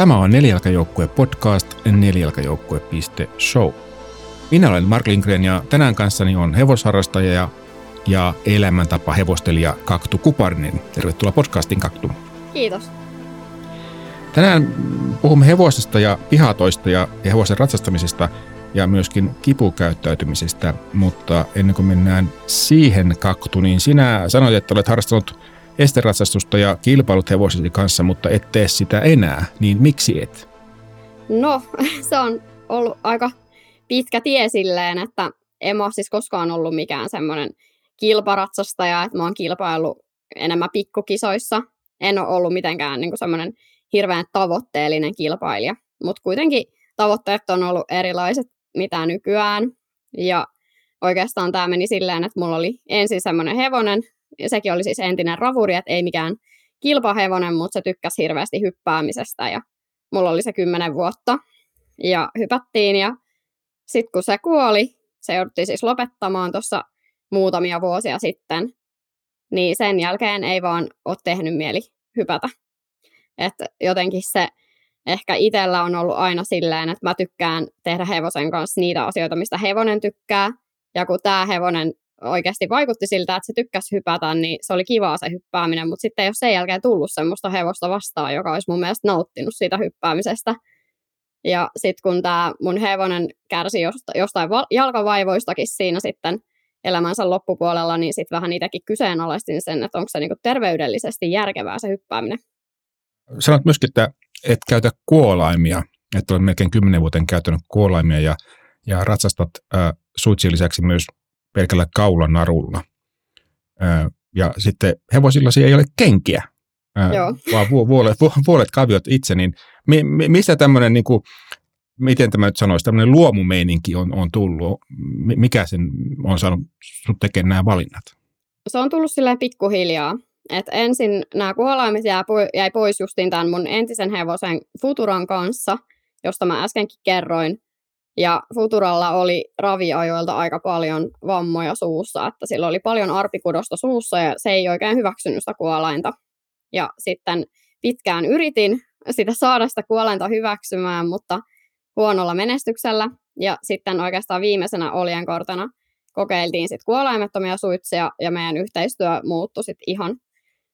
Tämä on Nelijalkajoukkue podcast nelijalkajoukkue.show. Minä olen Mark Lindgren ja tänään kanssani on hevosharrastaja ja, ja elämäntapa hevostelija Kaktu Kuparinen. Tervetuloa podcastin Kaktu. Kiitos. Tänään puhumme hevosesta ja pihatoista ja, ja hevosen ratsastamisesta ja myöskin kipukäyttäytymisestä, mutta ennen kuin mennään siihen Kaktu, niin sinä sanoit, että olet harrastanut esteratsastusta ja kilpailut hevosesi kanssa, mutta et tee sitä enää, niin miksi et? No, se on ollut aika pitkä tie silleen, että en ole siis koskaan ollut mikään semmoinen kilparatsastaja, että mä oon kilpaillut enemmän pikkukisoissa. En ole ollut mitenkään niin semmoinen hirveän tavoitteellinen kilpailija, mutta kuitenkin tavoitteet on ollut erilaiset mitä nykyään. Ja oikeastaan tämä meni silleen, että mulla oli ensin semmoinen hevonen, sekin oli siis entinen ravuri, että ei mikään kilpahevonen, mutta se tykkäsi hirveästi hyppäämisestä ja mulla oli se kymmenen vuotta ja hypättiin ja sitten kun se kuoli, se jouduttiin siis lopettamaan tuossa muutamia vuosia sitten, niin sen jälkeen ei vaan ole tehnyt mieli hypätä. Että jotenkin se ehkä itsellä on ollut aina silleen, että mä tykkään tehdä hevosen kanssa niitä asioita, mistä hevonen tykkää. Ja kun tämä hevonen oikeasti vaikutti siltä, että se tykkäsi hypätä, niin se oli kivaa se hyppääminen, mutta sitten ei sen jälkeen tullut semmoista hevosta vastaan, joka olisi mun mielestä nauttinut siitä hyppäämisestä. Ja sitten kun tämä mun hevonen kärsi jostain jalkavaivoistakin siinä sitten elämänsä loppupuolella, niin sitten vähän niitäkin kyseenalaistin sen, että onko se niinku terveydellisesti järkevää se hyppääminen. Sanot myöskin, että et käytä kuolaimia, että olet melkein kymmenen vuoteen käyttänyt kuolaimia ja, ja ratsastat äh, suitsien lisäksi myös pelkällä kaulanarulla. Ja sitten hevosilla ei ole kenkiä, Joo. vaan vuolet, vuolet kaviot itse, niin mi, mi, mistä tämmöinen, niin kuin, miten tämä nyt sanoisi, tämmöinen luomumeininki on, on tullut? Mikä sen on saanut sinut tekemään nämä valinnat? Se on tullut silleen pikkuhiljaa. Et ensin nämä kuolaimet jäi pois justiin tämän mun entisen hevosen Futuran kanssa, josta mä äskenkin kerroin. Ja Futuralla oli raviajoilta aika paljon vammoja suussa, että sillä oli paljon arpikudosta suussa ja se ei oikein hyväksynyt sitä kuolainta. Ja sitten pitkään yritin sitä saada sitä kuolainta hyväksymään, mutta huonolla menestyksellä. Ja sitten oikeastaan viimeisenä oljenkortena kokeiltiin sitten kuolaimettomia suitsia ja meidän yhteistyö muuttui sitten ihan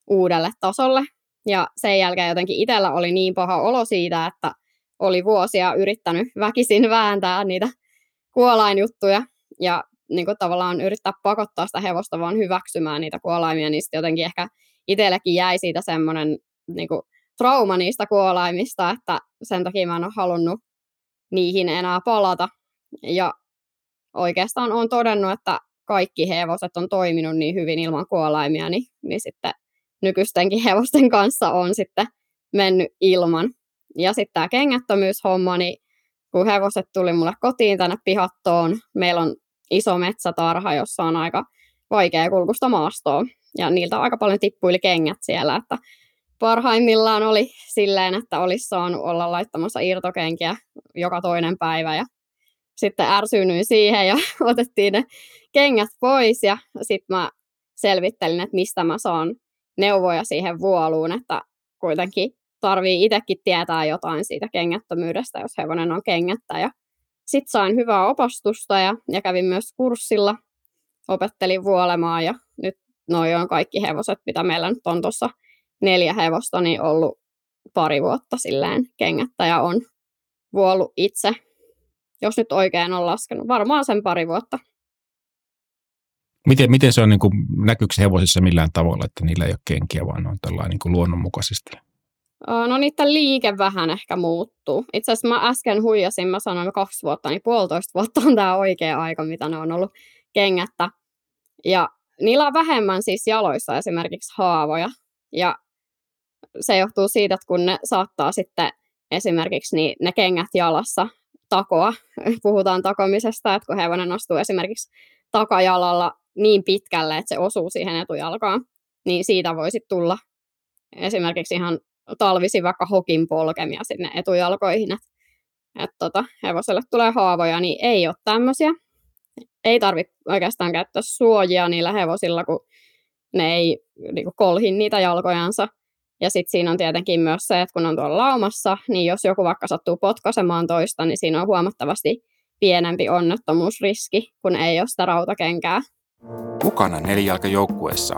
uudelle tasolle. Ja sen jälkeen jotenkin itsellä oli niin paha olo siitä, että oli vuosia yrittänyt väkisin vääntää niitä kuolainjuttuja ja niin kuin tavallaan yrittää pakottaa sitä hevosta vaan hyväksymään niitä kuolaimia, niin sitten jotenkin ehkä itsellekin jäi siitä semmoinen niin kuin trauma niistä kuolaimista, että sen takia mä en ole halunnut niihin enää palata. Ja oikeastaan on todennut, että kaikki hevoset on toiminut niin hyvin ilman kuolaimia, niin, niin sitten nykyistenkin hevosten kanssa on sitten mennyt ilman. Ja sitten tämä kengättömyyshomma, niin kun hevoset tuli mulle kotiin tänne pihattoon, meillä on iso metsätarha, jossa on aika vaikea kulkusta maastoa. Ja niiltä aika paljon tippuili kengät siellä, että parhaimmillaan oli silleen, että olisi saanut olla laittamassa irtokenkiä joka toinen päivä. Ja sitten ärsyynnyin siihen ja otettiin ne kengät pois ja sitten mä selvittelin, että mistä mä saan neuvoja siihen vuoluun, että kuitenkin tarvii itsekin tietää jotain siitä kengättömyydestä, jos hevonen on kengättä. Ja sitten sain hyvää opastusta ja, ja kävin myös kurssilla, opettelin vuolemaan ja nyt noin on kaikki hevoset, mitä meillä nyt on tuossa neljä hevosta, niin ollut pari vuotta silleen kengättä ja on vuollut itse, jos nyt oikein on laskenut, varmaan sen pari vuotta. Miten, miten se on, niin kuin, näkyykö hevosissa millään tavalla, että niillä ei ole kenkiä, vaan on tällainen niin kuin luonnonmukaisesti? No niiden liike vähän ehkä muuttuu. Itse asiassa mä äsken huijasin, mä sanoin kaksi vuotta, niin puolitoista vuotta on tämä oikea aika, mitä ne on ollut kengättä. Ja niillä on vähemmän siis jaloissa esimerkiksi haavoja. Ja se johtuu siitä, että kun ne saattaa sitten esimerkiksi niin ne kengät jalassa takoa, puhutaan takomisesta, että kun hevonen astuu esimerkiksi takajalalla niin pitkälle, että se osuu siihen etujalkaan, niin siitä voisi tulla esimerkiksi ihan talvisi vaikka hokin polkemia sinne etujalkoihin, että et tota, hevoselle tulee haavoja, niin ei ole tämmöisiä. Ei tarvitse oikeastaan käyttää suojia niillä hevosilla, kun ne ei niin kuin kolhi niitä jalkojansa. Ja sitten siinä on tietenkin myös se, että kun on tuolla laumassa, niin jos joku vaikka sattuu potkasemaan toista, niin siinä on huomattavasti pienempi onnettomuusriski, kun ei ole sitä rautakenkää. Mukana nelijalkajoukkueessa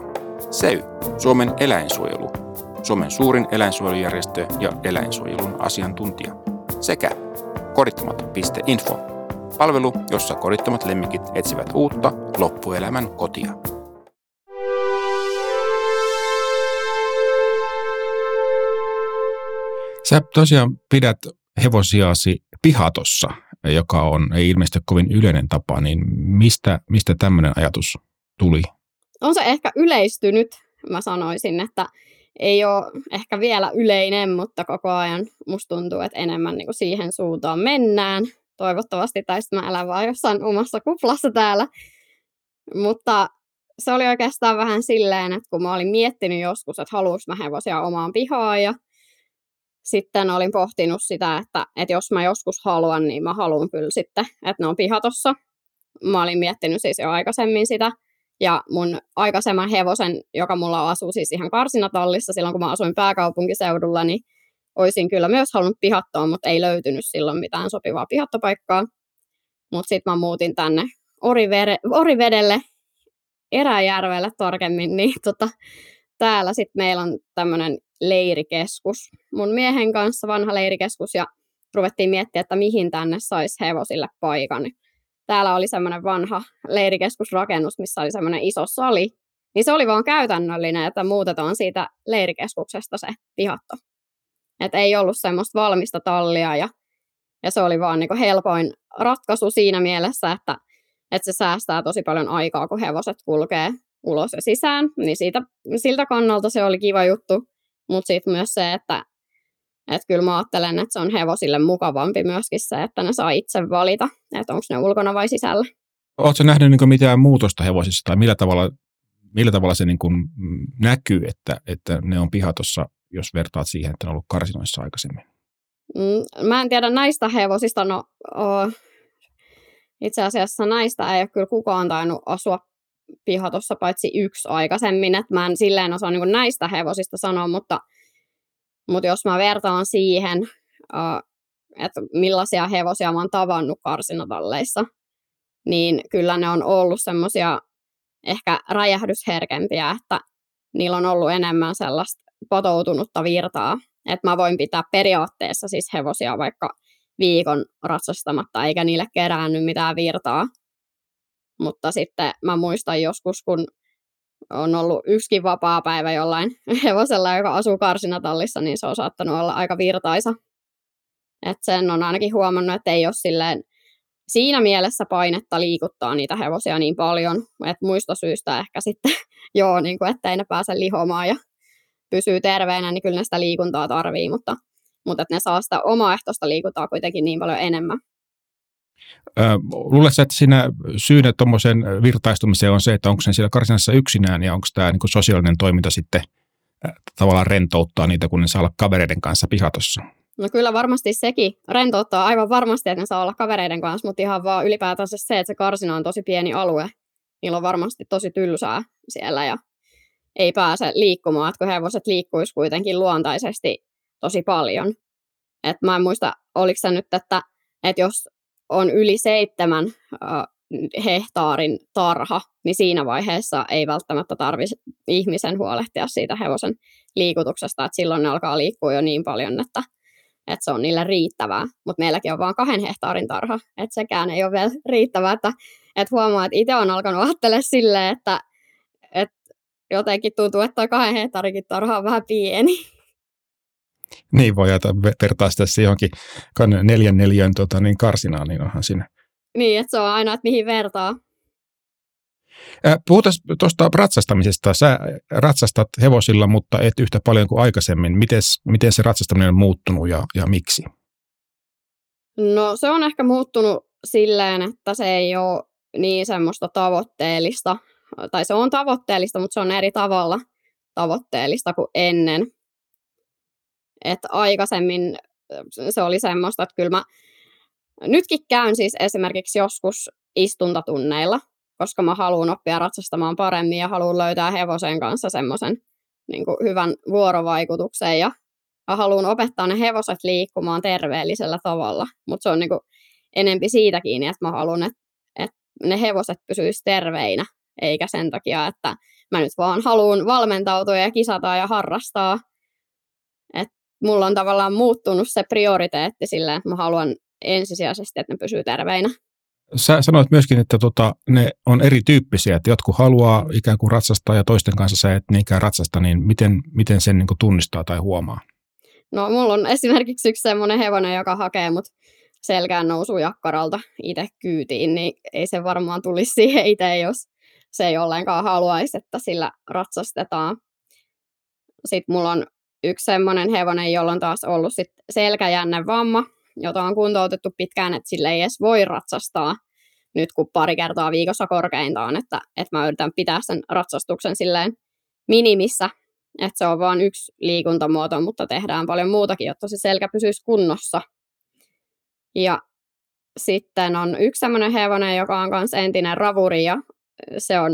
SEY, Suomen eläinsuojelu, Suomen suurin eläinsuojelujärjestö ja eläinsuojelun asiantuntija, sekä korittomat.info, palvelu, jossa korittomat lemmikit etsivät uutta loppuelämän kotia. Sä tosiaan pidät hevosiaasi pihatossa, joka on ei ilmeisesti kovin yleinen tapa, niin mistä, mistä tämmöinen ajatus tuli? On se ehkä yleistynyt, mä sanoisin, että ei ole ehkä vielä yleinen, mutta koko ajan musta tuntuu, että enemmän niin kuin siihen suuntaan mennään. Toivottavasti, tai sitten mä elän vaan jossain omassa kuplassa täällä. Mutta se oli oikeastaan vähän silleen, että kun mä olin miettinyt joskus, että haluaisin mä hevosia omaan pihaan ja sitten olin pohtinut sitä, että, että jos mä joskus haluan, niin mä haluan kyllä sitten, että ne on pihatossa. Mä olin miettinyt siis jo aikaisemmin sitä. Ja mun aikaisemman hevosen, joka mulla asuu siis ihan karsinatallissa silloin, kun mä asuin pääkaupunkiseudulla, niin olisin kyllä myös halunnut pihattoa, mutta ei löytynyt silloin mitään sopivaa pihattopaikkaa. Mutta sitten mä muutin tänne Orivere, Orivedelle, Eräjärvelle tarkemmin, niin tota, täällä sitten meillä on tämmöinen leirikeskus mun miehen kanssa, vanha leirikeskus, ja ruvettiin miettiä, että mihin tänne saisi hevosille paikan. Täällä oli semmoinen vanha leirikeskusrakennus, missä oli semmoinen iso sali, niin se oli vaan käytännöllinen, että muutetaan siitä leirikeskuksesta se pihatto. Että ei ollut semmoista valmista tallia ja, ja se oli vaan niin helpoin ratkaisu siinä mielessä, että, että se säästää tosi paljon aikaa, kun hevoset kulkee ulos ja sisään. Niin siitä, siltä kannalta se oli kiva juttu. Mutta sitten myös se, että et kyllä mä ajattelen, että se on hevosille mukavampi myöskin se, että ne saa itse valita, että onko ne ulkona vai sisällä. Oletko nähnyt niin mitään muutosta hevosissa tai millä tavalla, millä tavalla se niin kuin näkyy, että, että ne on pihatossa, jos vertaat siihen, että ne on ollut karsinoissa aikaisemmin? Mm, mä en tiedä näistä hevosista. No, oh, itse asiassa näistä ei ole kyllä kukaan tainnut asua pihatossa paitsi yksi aikaisemmin. Et mä en silleen osaa niin näistä hevosista sanoa, mutta, mutta jos mä vertaan siihen, että millaisia hevosia mä oon tavannut karsinatalleissa, niin kyllä ne on ollut semmoisia ehkä räjähdysherkempiä, että niillä on ollut enemmän sellaista patoutunutta virtaa. Että mä voin pitää periaatteessa siis hevosia vaikka viikon ratsastamatta, eikä niille keräänny mitään virtaa. Mutta sitten mä muistan joskus, kun on ollut yksikin vapaa päivä jollain hevosella, joka asuu karsinatallissa, niin se on saattanut olla aika virtaisa. Et sen on ainakin huomannut, että ei ole silleen siinä mielessä painetta liikuttaa niitä hevosia niin paljon, että muista syystä ehkä sitten joo, niin kuin, ettei ne pääse lihomaan ja pysyy terveenä, niin kyllä ne sitä liikuntaa tarvii, mutta, mutta että ne saa sitä omaehtoista liikuntaa kuitenkin niin paljon enemmän. Luuletko, että siinä syynä tuommoisen virtaistumiseen on se, että onko se siellä karsinassa yksinään ja onko tämä niin sosiaalinen toiminta sitten tavallaan rentouttaa niitä, kun ne saa olla kavereiden kanssa pihatossa? No kyllä varmasti sekin rentouttaa aivan varmasti, että ne saa olla kavereiden kanssa, mutta ihan vaan ylipäätänsä se, että se karsina on tosi pieni alue. Niillä on varmasti tosi tylsää siellä ja ei pääse liikkumaan, että kun hevoset liikkuisi kuitenkin luontaisesti tosi paljon. Et mä en muista, oliko se nyt, että, että jos on yli seitsemän hehtaarin tarha, niin siinä vaiheessa ei välttämättä tarvitse ihmisen huolehtia siitä hevosen liikutuksesta, että silloin ne alkaa liikkua jo niin paljon, että, että se on niille riittävää. Mutta meilläkin on vain kahden hehtaarin tarha, että sekään ei ole vielä riittävää, että, että huomaa, että itse on alkanut ajattelemaan silleen, että, että jotenkin tuntuu, että kahden hehtaarinkin tarha on vähän pieni. Niin voi vertaa sitä johonkin neljän neljän tota, niin karsinaan, niin onhan siinä. Niin, että se on aina, että mihin vertaa. Puhutaan tuosta ratsastamisesta. Sä ratsastat hevosilla, mutta et yhtä paljon kuin aikaisemmin. Mites, miten se ratsastaminen on muuttunut ja, ja miksi? No se on ehkä muuttunut silleen, että se ei ole niin semmoista tavoitteellista. Tai se on tavoitteellista, mutta se on eri tavalla tavoitteellista kuin ennen. Että aikaisemmin se oli semmoista, että kyllä mä nytkin käyn siis esimerkiksi joskus istuntatunneilla, koska mä haluan oppia ratsastamaan paremmin ja haluan löytää hevosen kanssa semmoisen niin hyvän vuorovaikutuksen ja mä haluan opettaa ne hevoset liikkumaan terveellisellä tavalla, mutta se on niin kuin enempi siitä kiinni, että mä haluan, että, että ne hevoset pysyisivät terveinä, eikä sen takia, että mä nyt vaan haluan valmentautua ja kisata ja harrastaa. Mulla on tavallaan muuttunut se prioriteetti sillä, että mä haluan ensisijaisesti, että ne pysyy terveinä. Sä sanoit myöskin, että tota, ne on erityyppisiä, että jotkut haluaa ikään kuin ratsastaa ja toisten kanssa sä et niinkään ratsasta, niin miten, miten sen niin tunnistaa tai huomaa? No mulla on esimerkiksi yksi semmoinen hevonen, joka hakee mut selkään nousu jakkaralta itse kyytiin, niin ei se varmaan tulisi siihen itse, jos se ei ollenkaan haluaisi, että sillä ratsastetaan. Sitten mulla on yksi semmoinen hevonen, jolla on taas ollut sit selkäjänne vamma, jota on kuntoutettu pitkään, että sille ei edes voi ratsastaa nyt kun pari kertaa viikossa korkeintaan, että, että mä yritän pitää sen ratsastuksen silleen minimissä, että se on vain yksi liikuntamuoto, mutta tehdään paljon muutakin, jotta se selkä pysyisi kunnossa. Ja sitten on yksi semmoinen hevonen, joka on myös entinen ravuri ja se on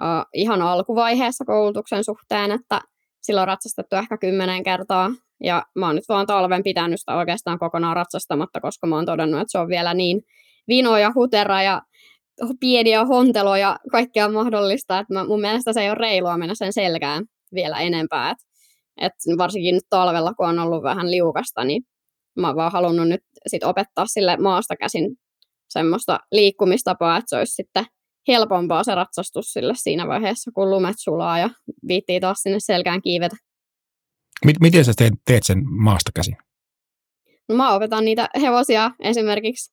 uh, ihan alkuvaiheessa koulutuksen suhteen, että sillä on ratsastettu ehkä kymmenen kertaa ja mä oon nyt vaan talven pitänyt sitä oikeastaan kokonaan ratsastamatta, koska mä oon todennut, että se on vielä niin vino ja hutera ja pieniä honteloja ja kaikkea mahdollista, että mä, mun mielestä se ei ole reilua mennä sen selkään vielä enempää. Et, et varsinkin nyt talvella, kun on ollut vähän liukasta, niin mä oon vaan halunnut nyt sit opettaa sille maasta käsin semmoista liikkumistapaa, että se olisi sitten helpompaa se ratsastus sille siinä vaiheessa, kun lumet sulaa ja viittii taas sinne selkään kiivetä. Miten sä teet, teet sen maasta käsin? No mä opetan niitä hevosia esimerkiksi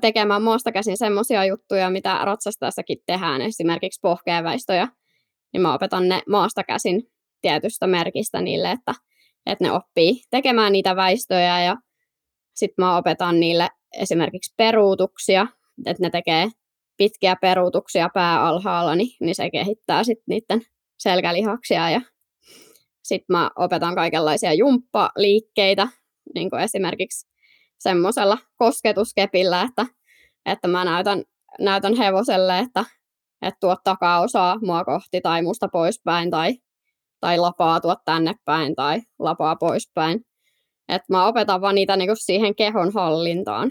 tekemään maasta käsin semmoisia juttuja, mitä ratsastaessakin tehdään, esimerkiksi pohkeaväistöjä, niin mä opetan ne maasta käsin tietystä merkistä niille, että, että ne oppii tekemään niitä väistöjä ja sitten mä opetan niille esimerkiksi peruutuksia, että ne tekee pitkiä peruutuksia pää alhaalla, niin, niin se kehittää sitten niiden selkälihaksia ja sitten mä opetan kaikenlaisia jumppaliikkeitä, niin kuin esimerkiksi semmoisella kosketuskepillä, että, että mä näytän, näytän hevoselle, että, että tuot takaosaa mua kohti tai musta poispäin tai, tai lapaa tuot tänne päin tai lapaa poispäin. Että mä opetan vaan niitä niinku siihen kehon hallintaan.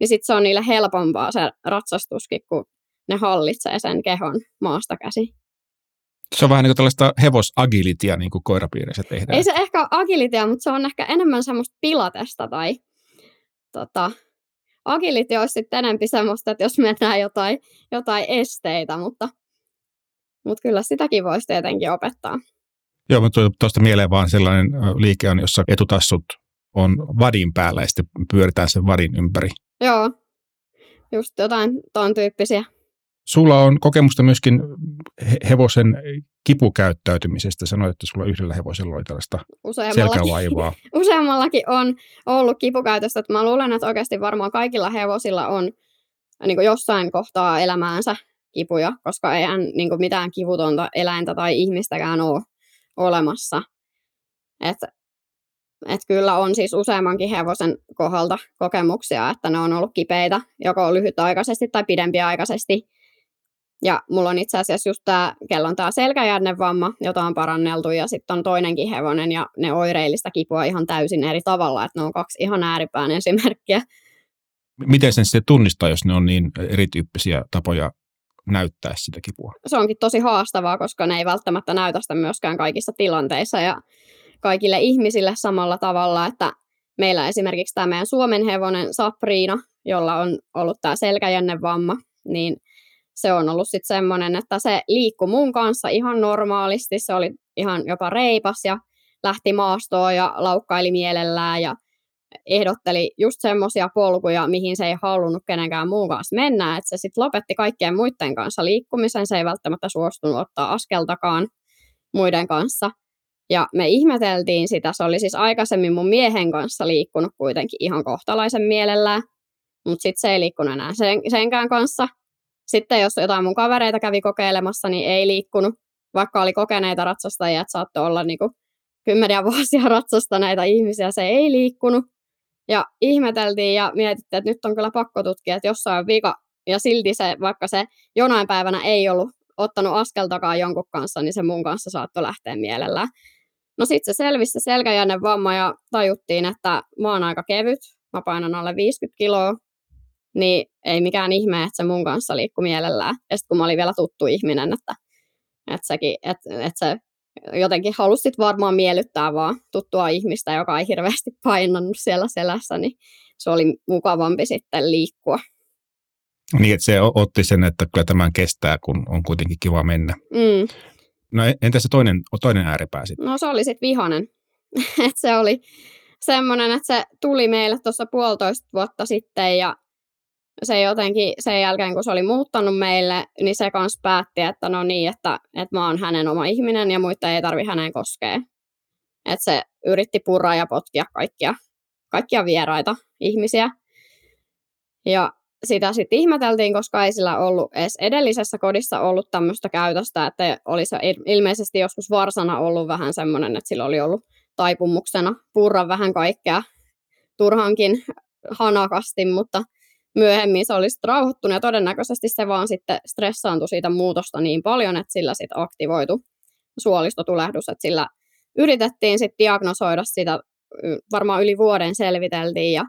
Niin sitten se on niille helpompaa se ratsastuskin, kun ne hallitsee sen kehon maasta käsi. Se on vähän niin kuin tällaista hevosagilitia niin kuin koirapiirissä tehdään. Ei se ehkä ole agilitia, mutta se on ehkä enemmän semmoista pilatesta tai tota, agility olisi sitten enemmän semmoista, että jos mennään jotain, jotain esteitä, mutta, mutta kyllä sitäkin voisi tietenkin opettaa. Joo, mutta tuosta mieleen vaan sellainen liike on, jossa etutassut on vadin päällä ja sitten pyöritään sen vadin ympäri. Joo, just jotain tuon tyyppisiä. Sulla on kokemusta myöskin hevosen kipukäyttäytymisestä. Sanoit, että sulla yhdellä hevosella oli tällaista selkävaivaa. Useammallakin on ollut kipukäytöstä. Mä luulen, että oikeasti varmaan kaikilla hevosilla on niin jossain kohtaa elämäänsä kipuja, koska eihän niin mitään kivutonta eläintä tai ihmistäkään ole olemassa. Et, et kyllä on siis useammankin hevosen kohdalta kokemuksia, että ne on ollut kipeitä, joko lyhytaikaisesti tai pidempiaikaisesti. Ja mulla on itse asiassa just tämä, kello on tämä selkäjännevamma, jota on paranneltu, ja sitten on toinenkin hevonen, ja ne oireillista kipua ihan täysin eri tavalla, että ne on kaksi ihan ääripään esimerkkiä. Miten sen sitten tunnistaa, jos ne on niin erityyppisiä tapoja näyttää sitä kipua? Se onkin tosi haastavaa, koska ne ei välttämättä näytä sitä myöskään kaikissa tilanteissa, ja kaikille ihmisille samalla tavalla, että meillä esimerkiksi tämä meidän Suomen hevonen Sapriina, jolla on ollut tämä selkäjännevamma, niin – se on ollut sitten semmoinen, että se liikkui mun kanssa ihan normaalisti, se oli ihan jopa reipas ja lähti maastoon ja laukkaili mielellään ja ehdotteli just semmoisia polkuja, mihin se ei halunnut kenenkään muun kanssa mennä, että se sitten lopetti kaikkien muiden kanssa liikkumisen, se ei välttämättä suostunut ottaa askeltakaan muiden kanssa. Ja me ihmeteltiin sitä, se oli siis aikaisemmin mun miehen kanssa liikkunut kuitenkin ihan kohtalaisen mielellään, mutta sitten se ei liikkunut enää sen, senkään kanssa. Sitten jos jotain mun kavereita kävi kokeilemassa, niin ei liikkunut, vaikka oli kokeneita ratsastajia, että saattoi olla niin kuin kymmeniä vuosia ratsastaneita ihmisiä, se ei liikkunut. Ja ihmeteltiin ja mietittiin, että nyt on kyllä pakko tutkia, että jossain on vika. Ja silti se, vaikka se jonain päivänä ei ollut ottanut askeltakaan jonkun kanssa, niin se mun kanssa saattoi lähteä mielellään. No sitten se selvisi se selkäjänne vamma ja tajuttiin, että mä oon aika kevyt, mä painan alle 50 kiloa, niin ei mikään ihme, että se mun kanssa liikkui mielellään. Ja sitten kun mä olin vielä tuttu ihminen, että, että, sekin, että, että se jotenkin halusit varmaan miellyttää vaan tuttua ihmistä, joka ei hirveästi painannut siellä selässä, niin se oli mukavampi sitten liikkua. Niin, että se otti sen, että kyllä tämän kestää, kun on kuitenkin kiva mennä. Mm. No entä se toinen, toinen ääripää sitten? No se oli sitten vihanen. et se oli semmoinen, että se tuli meille tuossa puolitoista vuotta sitten ja se jotenkin sen jälkeen, kun se oli muuttanut meille, niin se kanssa päätti, että no niin, että, että mä oon hänen oma ihminen ja muita ei tarvi hänen koskea. Että se yritti purraa ja potkia kaikkia, kaikkia vieraita ihmisiä. Ja sitä sitten ihmeteltiin, koska ei sillä ollut edes edellisessä kodissa ollut tämmöistä käytöstä, että olisi ilmeisesti joskus varsana ollut vähän semmoinen, että sillä oli ollut taipumuksena purra vähän kaikkea turhankin hanakasti, mutta myöhemmin se olisi rauhoittunut ja todennäköisesti se vaan sitten stressaantui siitä muutosta niin paljon, että sillä sitten aktivoitu suolistotulehdus, että sillä yritettiin sitten diagnosoida sitä, varmaan yli vuoden selviteltiin ja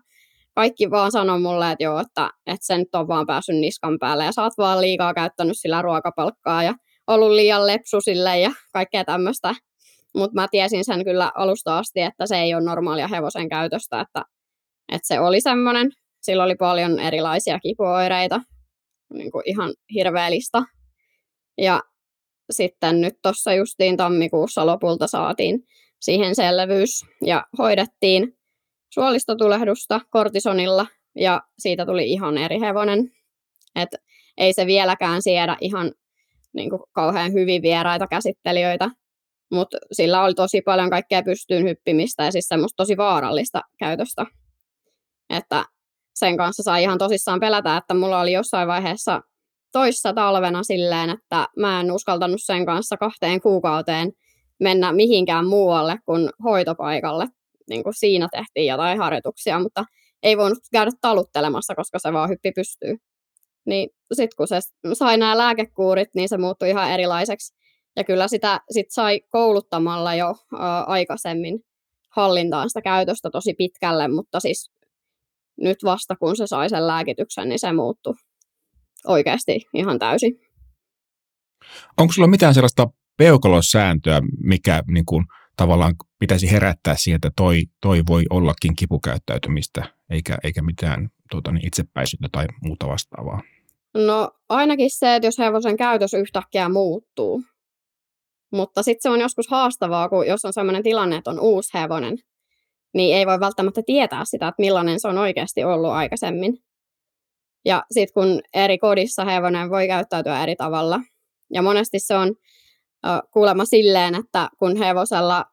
kaikki vaan sanoi mulle, että joo, että, että se nyt on vaan päässyt niskan päälle ja sä oot vaan liikaa käyttänyt sillä ruokapalkkaa ja ollut liian lepsu sille ja kaikkea tämmöistä. Mutta mä tiesin sen kyllä alusta asti, että se ei ole normaalia hevosen käytöstä, että, että se oli semmoinen, sillä oli paljon erilaisia kipuoireita, niin kuin ihan hirveä lista. Ja sitten nyt tuossa justiin tammikuussa lopulta saatiin siihen selvyys ja hoidettiin suolistotulehdusta kortisonilla ja siitä tuli ihan eri hevonen. Et ei se vieläkään siedä ihan niin kuin, kauhean hyvin vieraita käsittelijöitä, mutta sillä oli tosi paljon kaikkea pystyyn hyppimistä ja siis semmoista tosi vaarallista käytöstä. Että sen kanssa sai ihan tosissaan pelätä, että mulla oli jossain vaiheessa toissa talvena silleen, että mä en uskaltanut sen kanssa kahteen kuukauteen mennä mihinkään muualle kuin hoitopaikalle niin kuin siinä tehtiin jotain harjoituksia, mutta ei voinut käydä taluttelemassa, koska se vaan hyppi pystyy. Niin sitten kun se sai nämä lääkekuurit, niin se muuttui ihan erilaiseksi. Ja kyllä sitä sit sai kouluttamalla jo ää, aikaisemmin hallintaan sitä käytöstä tosi pitkälle, mutta siis nyt vasta kun se sai sen lääkityksen, niin se muuttui oikeasti ihan täysin. Onko sulla mitään sellaista peukalosääntöä, mikä niin kuin, tavallaan pitäisi herättää siihen, että toi, toi voi ollakin kipukäyttäytymistä, eikä, eikä mitään tuota, niin itsepäisyyttä tai muuta vastaavaa? No ainakin se, että jos hevosen käytös yhtäkkiä muuttuu. Mutta sitten se on joskus haastavaa, kun jos on sellainen tilanne, että on uusi hevonen, niin ei voi välttämättä tietää sitä, että millainen se on oikeasti ollut aikaisemmin. Ja sitten kun eri kodissa hevonen voi käyttäytyä eri tavalla. Ja monesti se on kuulemma silleen, että kun hevosella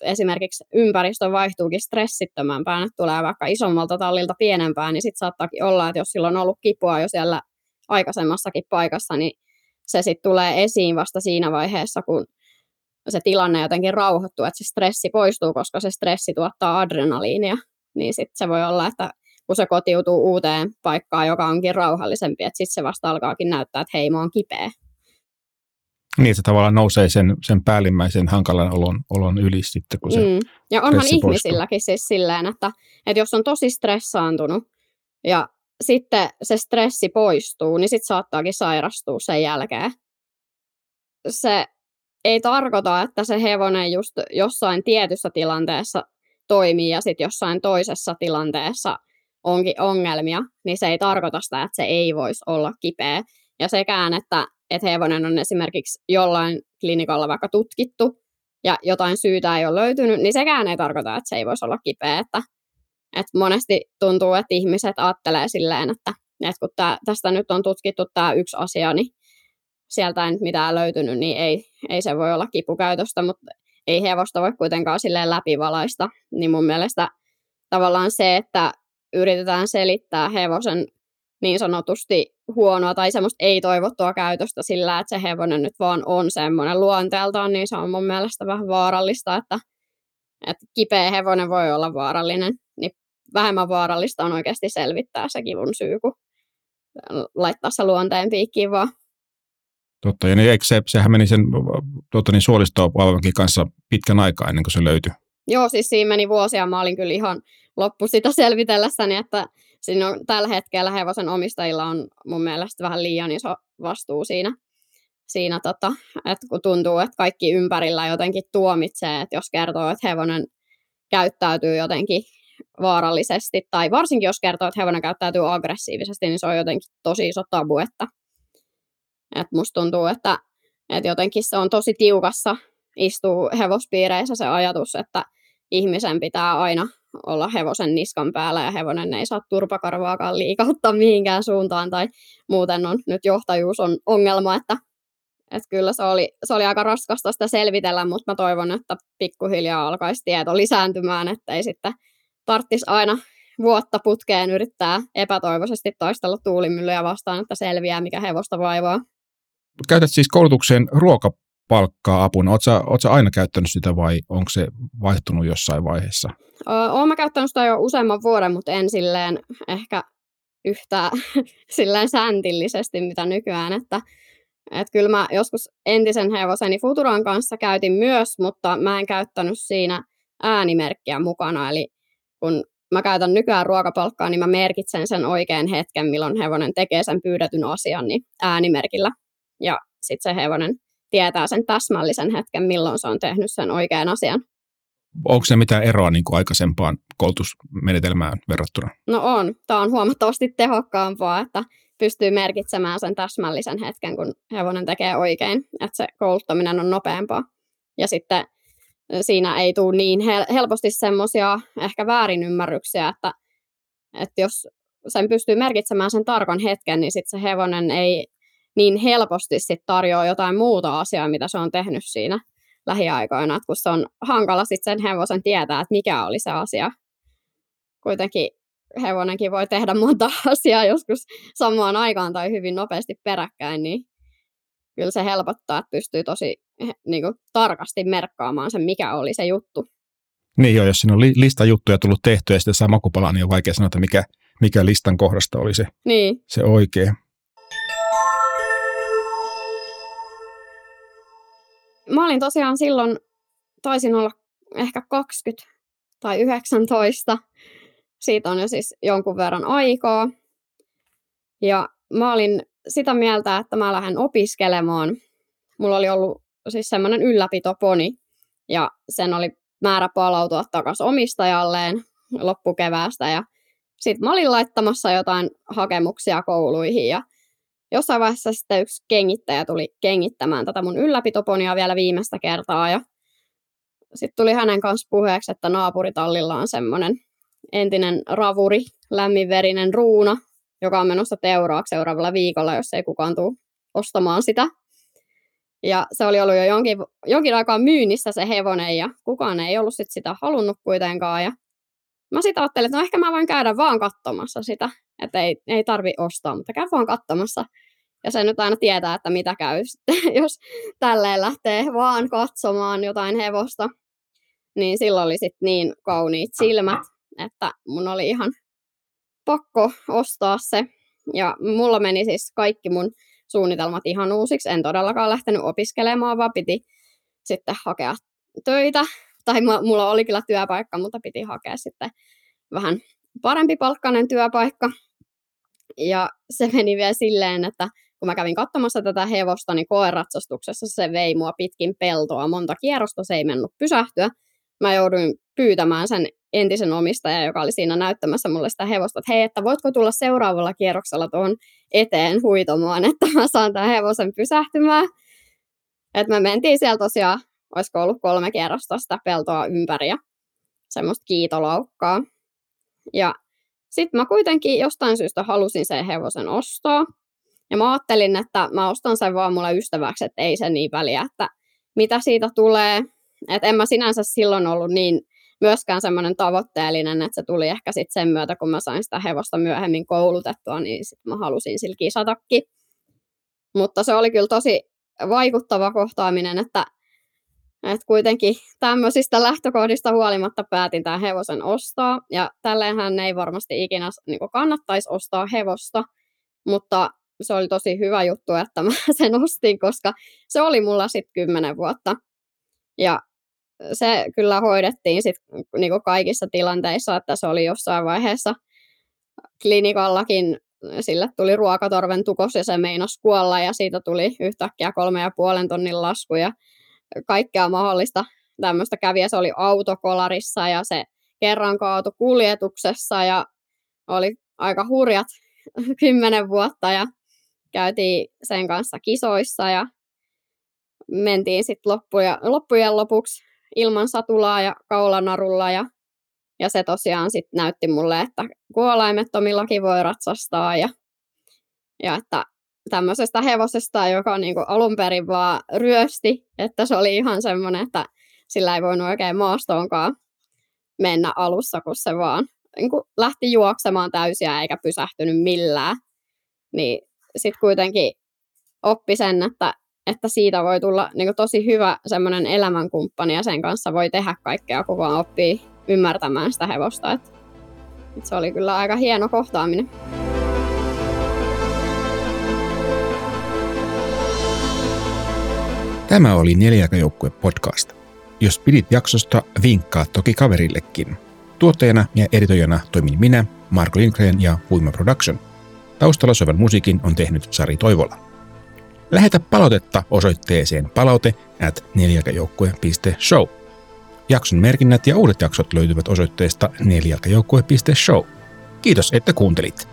esimerkiksi ympäristö vaihtuukin stressittömämpään, että tulee vaikka isommalta tallilta pienempään, niin sitten saattaakin olla, että jos sillä on ollut kipua jo siellä aikaisemmassakin paikassa, niin se sitten tulee esiin vasta siinä vaiheessa, kun se tilanne jotenkin rauhoittuu, että se stressi poistuu, koska se stressi tuottaa adrenaliinia, niin sitten se voi olla, että kun se kotiutuu uuteen paikkaan, joka onkin rauhallisempi, että sitten se vasta alkaakin näyttää, että hei, mä oon kipeä. Niin, se tavallaan nousee sen, sen päällimmäisen hankalan olon, olon yli sitten, kun se mm. Ja onhan ihmisilläkin poistuu. siis silleen, että, että jos on tosi stressaantunut ja sitten se stressi poistuu, niin sitten saattaakin sairastua sen jälkeen. Se ei tarkoita, että se hevonen just jossain tietyssä tilanteessa toimii ja sitten jossain toisessa tilanteessa onkin ongelmia, niin se ei tarkoita sitä, että se ei voisi olla kipeä. Ja sekään, että että hevonen on esimerkiksi jollain klinikalla vaikka tutkittu ja jotain syytä ei ole löytynyt, niin sekään ei tarkoita, että se ei voisi olla kipeä. Että, että monesti tuntuu, että ihmiset ajattelee silleen, että, että kun tää, tästä nyt on tutkittu tämä yksi asia, niin sieltä ei nyt mitään löytynyt, niin ei, ei se voi olla kipukäytöstä, mutta ei hevosta voi kuitenkaan silleen läpivalaista. Niin mun mielestä tavallaan se, että yritetään selittää hevosen niin sanotusti huonoa tai semmoista ei-toivottua käytöstä sillä, että se hevonen nyt vaan on semmoinen luonteeltaan, niin se on mun mielestä vähän vaarallista, että, että kipeä hevonen voi olla vaarallinen, niin vähemmän vaarallista on oikeasti selvittää se kivun syy, kuin laittaa se luonteen piikkiin vaan. Totta, ja niin, eikö se, sehän meni sen tuota, niin suolistovalvankin kanssa pitkän aikaa ennen kuin se löytyi. Joo, siis siinä meni vuosia. Mä olin kyllä ihan loppu sitä selvitellessäni, että siinä on, tällä hetkellä hevosen omistajilla on mun mielestä vähän liian iso vastuu siinä, siinä tota, että kun tuntuu, että kaikki ympärillä jotenkin tuomitsee, että jos kertoo, että hevonen käyttäytyy jotenkin vaarallisesti, tai varsinkin jos kertoo, että hevonen käyttäytyy aggressiivisesti, niin se on jotenkin tosi iso tabu, että, että musta tuntuu, että, että jotenkin se on tosi tiukassa istuu hevospiireissä se ajatus, että ihmisen pitää aina olla hevosen niskan päällä ja hevonen ei saa turpakarvaakaan liikauttaa mihinkään suuntaan tai muuten on nyt johtajuus on ongelma, että, että kyllä se oli, se oli aika raskasta sitä selvitellä, mutta mä toivon, että pikkuhiljaa alkaisi tieto lisääntymään, että ei sitten tarttisi aina vuotta putkeen yrittää epätoivoisesti taistella tuulimyllyjä vastaan, että selviää, mikä hevosta vaivaa. Käytät siis koulutukseen ruokapalkkaa apuna. Oletko aina käyttänyt sitä vai onko se vaihtunut jossain vaiheessa? Olen mä käyttänyt sitä jo useamman vuoden, mutta en silleen ehkä yhtä silleen sääntillisesti, mitä nykyään, että et kyllä mä joskus entisen hevoseni Futuran kanssa käytin myös, mutta mä en käyttänyt siinä äänimerkkiä mukana, eli kun mä käytän nykyään ruokapalkkaa, niin mä merkitsen sen oikean hetken, milloin hevonen tekee sen pyydetyn asian niin äänimerkillä. Ja sitten se hevonen tietää sen täsmällisen hetken, milloin se on tehnyt sen oikean asian. Onko se mitään eroa niin kuin aikaisempaan koulutusmenetelmään verrattuna? No on. Tämä on huomattavasti tehokkaampaa, että pystyy merkitsemään sen täsmällisen hetken, kun hevonen tekee oikein. Että se kouluttaminen on nopeampaa. Ja sitten siinä ei tule niin hel- helposti semmoisia ehkä väärinymmärryksiä, että, että jos sen pystyy merkitsemään sen tarkan hetken, niin sitten se hevonen ei niin helposti sit tarjoa jotain muuta asiaa, mitä se on tehnyt siinä lähiaikoina, että kun se on hankala sitten sen hevosen tietää, että mikä oli se asia. Kuitenkin hevonenkin voi tehdä monta asiaa joskus samaan aikaan tai hyvin nopeasti peräkkäin, niin kyllä se helpottaa, että pystyy tosi niin kuin, tarkasti merkkaamaan sen, mikä oli se juttu. Niin joo, jos siinä on li- lista juttuja tullut tehtyä ja sitten saa makupala, niin on vaikea sanoa, että mikä, mikä listan kohdasta oli se, niin. se oikea. Mä olin tosiaan silloin, taisin olla ehkä 20 tai 19. Siitä on jo siis jonkun verran aikaa. Ja mä olin sitä mieltä, että mä lähden opiskelemaan. Mulla oli ollut siis semmoinen ylläpitoponi, ja sen oli määrä palautua takaisin omistajalleen loppukeväästä. Ja sitten mä olin laittamassa jotain hakemuksia kouluihin, ja jossain vaiheessa sitten yksi kengittäjä tuli kengittämään tätä mun ylläpitoponia vielä viimeistä kertaa, ja sitten tuli hänen kanssa puheeksi, että naapuritallilla on semmoinen entinen ravuri, lämminverinen ruuna, joka on menossa teuraaksi seuraavalla viikolla, jos ei kukaan tule ostamaan sitä. Ja se oli ollut jo jonkin, jonkin aikaa myynnissä se hevonen ja kukaan ei ollut sit sitä halunnut kuitenkaan. Ja mä sitten ajattelin, että no ehkä mä voin käydä vaan katsomassa sitä, että ei, ei tarvi ostaa, mutta käy vaan katsomassa. Ja se nyt aina tietää, että mitä käy sitten, jos tälleen lähtee vaan katsomaan jotain hevosta. Niin silloin oli sitten niin kauniit silmät, että mun oli ihan pakko ostaa se. Ja mulla meni siis kaikki mun suunnitelmat ihan uusiksi. En todellakaan lähtenyt opiskelemaan, vaan piti sitten hakea töitä. Tai mulla oli kyllä työpaikka, mutta piti hakea sitten vähän parempi palkkainen työpaikka. Ja se meni vielä silleen, että kun mä kävin katsomassa tätä hevosta, niin koeratsastuksessa se vei mua pitkin peltoa monta kierrosta, se ei mennyt pysähtyä. Mä jouduin pyytämään sen entisen omistajan, joka oli siinä näyttämässä mulle sitä hevosta, että hei, että voitko tulla seuraavalla kierroksella tuohon eteen huitomaan, että mä saan tämän hevosen pysähtymään. Että me mentiin siellä tosiaan, olisiko ollut kolme kierrosta sitä peltoa ympäri ja semmoista kiitolaukkaa. Ja sitten mä kuitenkin jostain syystä halusin sen hevosen ostaa. Ja mä ajattelin, että mä ostan sen vaan mulle ystäväksi, että ei se niin väliä, että mitä siitä tulee. Että en mä sinänsä silloin ollut niin myöskään semmoinen tavoitteellinen, että se tuli ehkä sitten sen myötä, kun mä sain sitä hevosta myöhemmin koulutettua, niin sitten mä halusin sillä kisatakin. Mutta se oli kyllä tosi vaikuttava kohtaaminen, että, että kuitenkin tämmöisistä lähtökohdista huolimatta päätin tämän hevosen ostaa. Ja tälleenhän ei varmasti ikinä niin kannattaisi ostaa hevosta, mutta se oli tosi hyvä juttu, että mä sen ostin, koska se oli mulla sitten kymmenen vuotta. Ja se kyllä hoidettiin sit niinku kaikissa tilanteissa, että se oli jossain vaiheessa klinikallakin sille tuli ruokatorven tukos ja se meinasi kuolla ja siitä tuli yhtäkkiä kolme ja puolen tonnin lasku ja kaikkea mahdollista tämmöistä kävi ja se oli autokolarissa ja se kerran kaatu kuljetuksessa ja oli aika hurjat kymmenen vuotta ja käytiin sen kanssa kisoissa ja mentiin sitten loppujen, loppujen lopuksi ilman satulaa ja kaulanarulla ja, ja se tosiaan sitten näytti mulle, että kuolaimettomillakin voi ratsastaa ja, ja että tämmöisestä hevosesta, joka niinku alun perin vaan ryösti, että se oli ihan semmoinen, että sillä ei voinut oikein maastoonkaan mennä alussa, kun se vaan niin kuin lähti juoksemaan täysiä eikä pysähtynyt millään. Niin sitten kuitenkin oppi sen, että, että siitä voi tulla niin kuin tosi hyvä semmoinen elämänkumppani ja sen kanssa voi tehdä kaikkea, kun vaan oppii ymmärtämään sitä hevosta. Et, et se oli kyllä aika hieno kohtaaminen. Tämä oli Neljäkajoukkue podcast. Jos pidit jaksosta, vinkkaa toki kaverillekin. Tuottajana ja editoijana toimin minä, Marko Lindgren ja Huima Production. Taustalla soivan musiikin on tehnyt Sari Toivola. Lähetä palautetta osoitteeseen palaute at neljälkäjoukkue.show. Jakson merkinnät ja uudet jaksot löytyvät osoitteesta neljälkäjoukkue.show. Kiitos, että kuuntelit.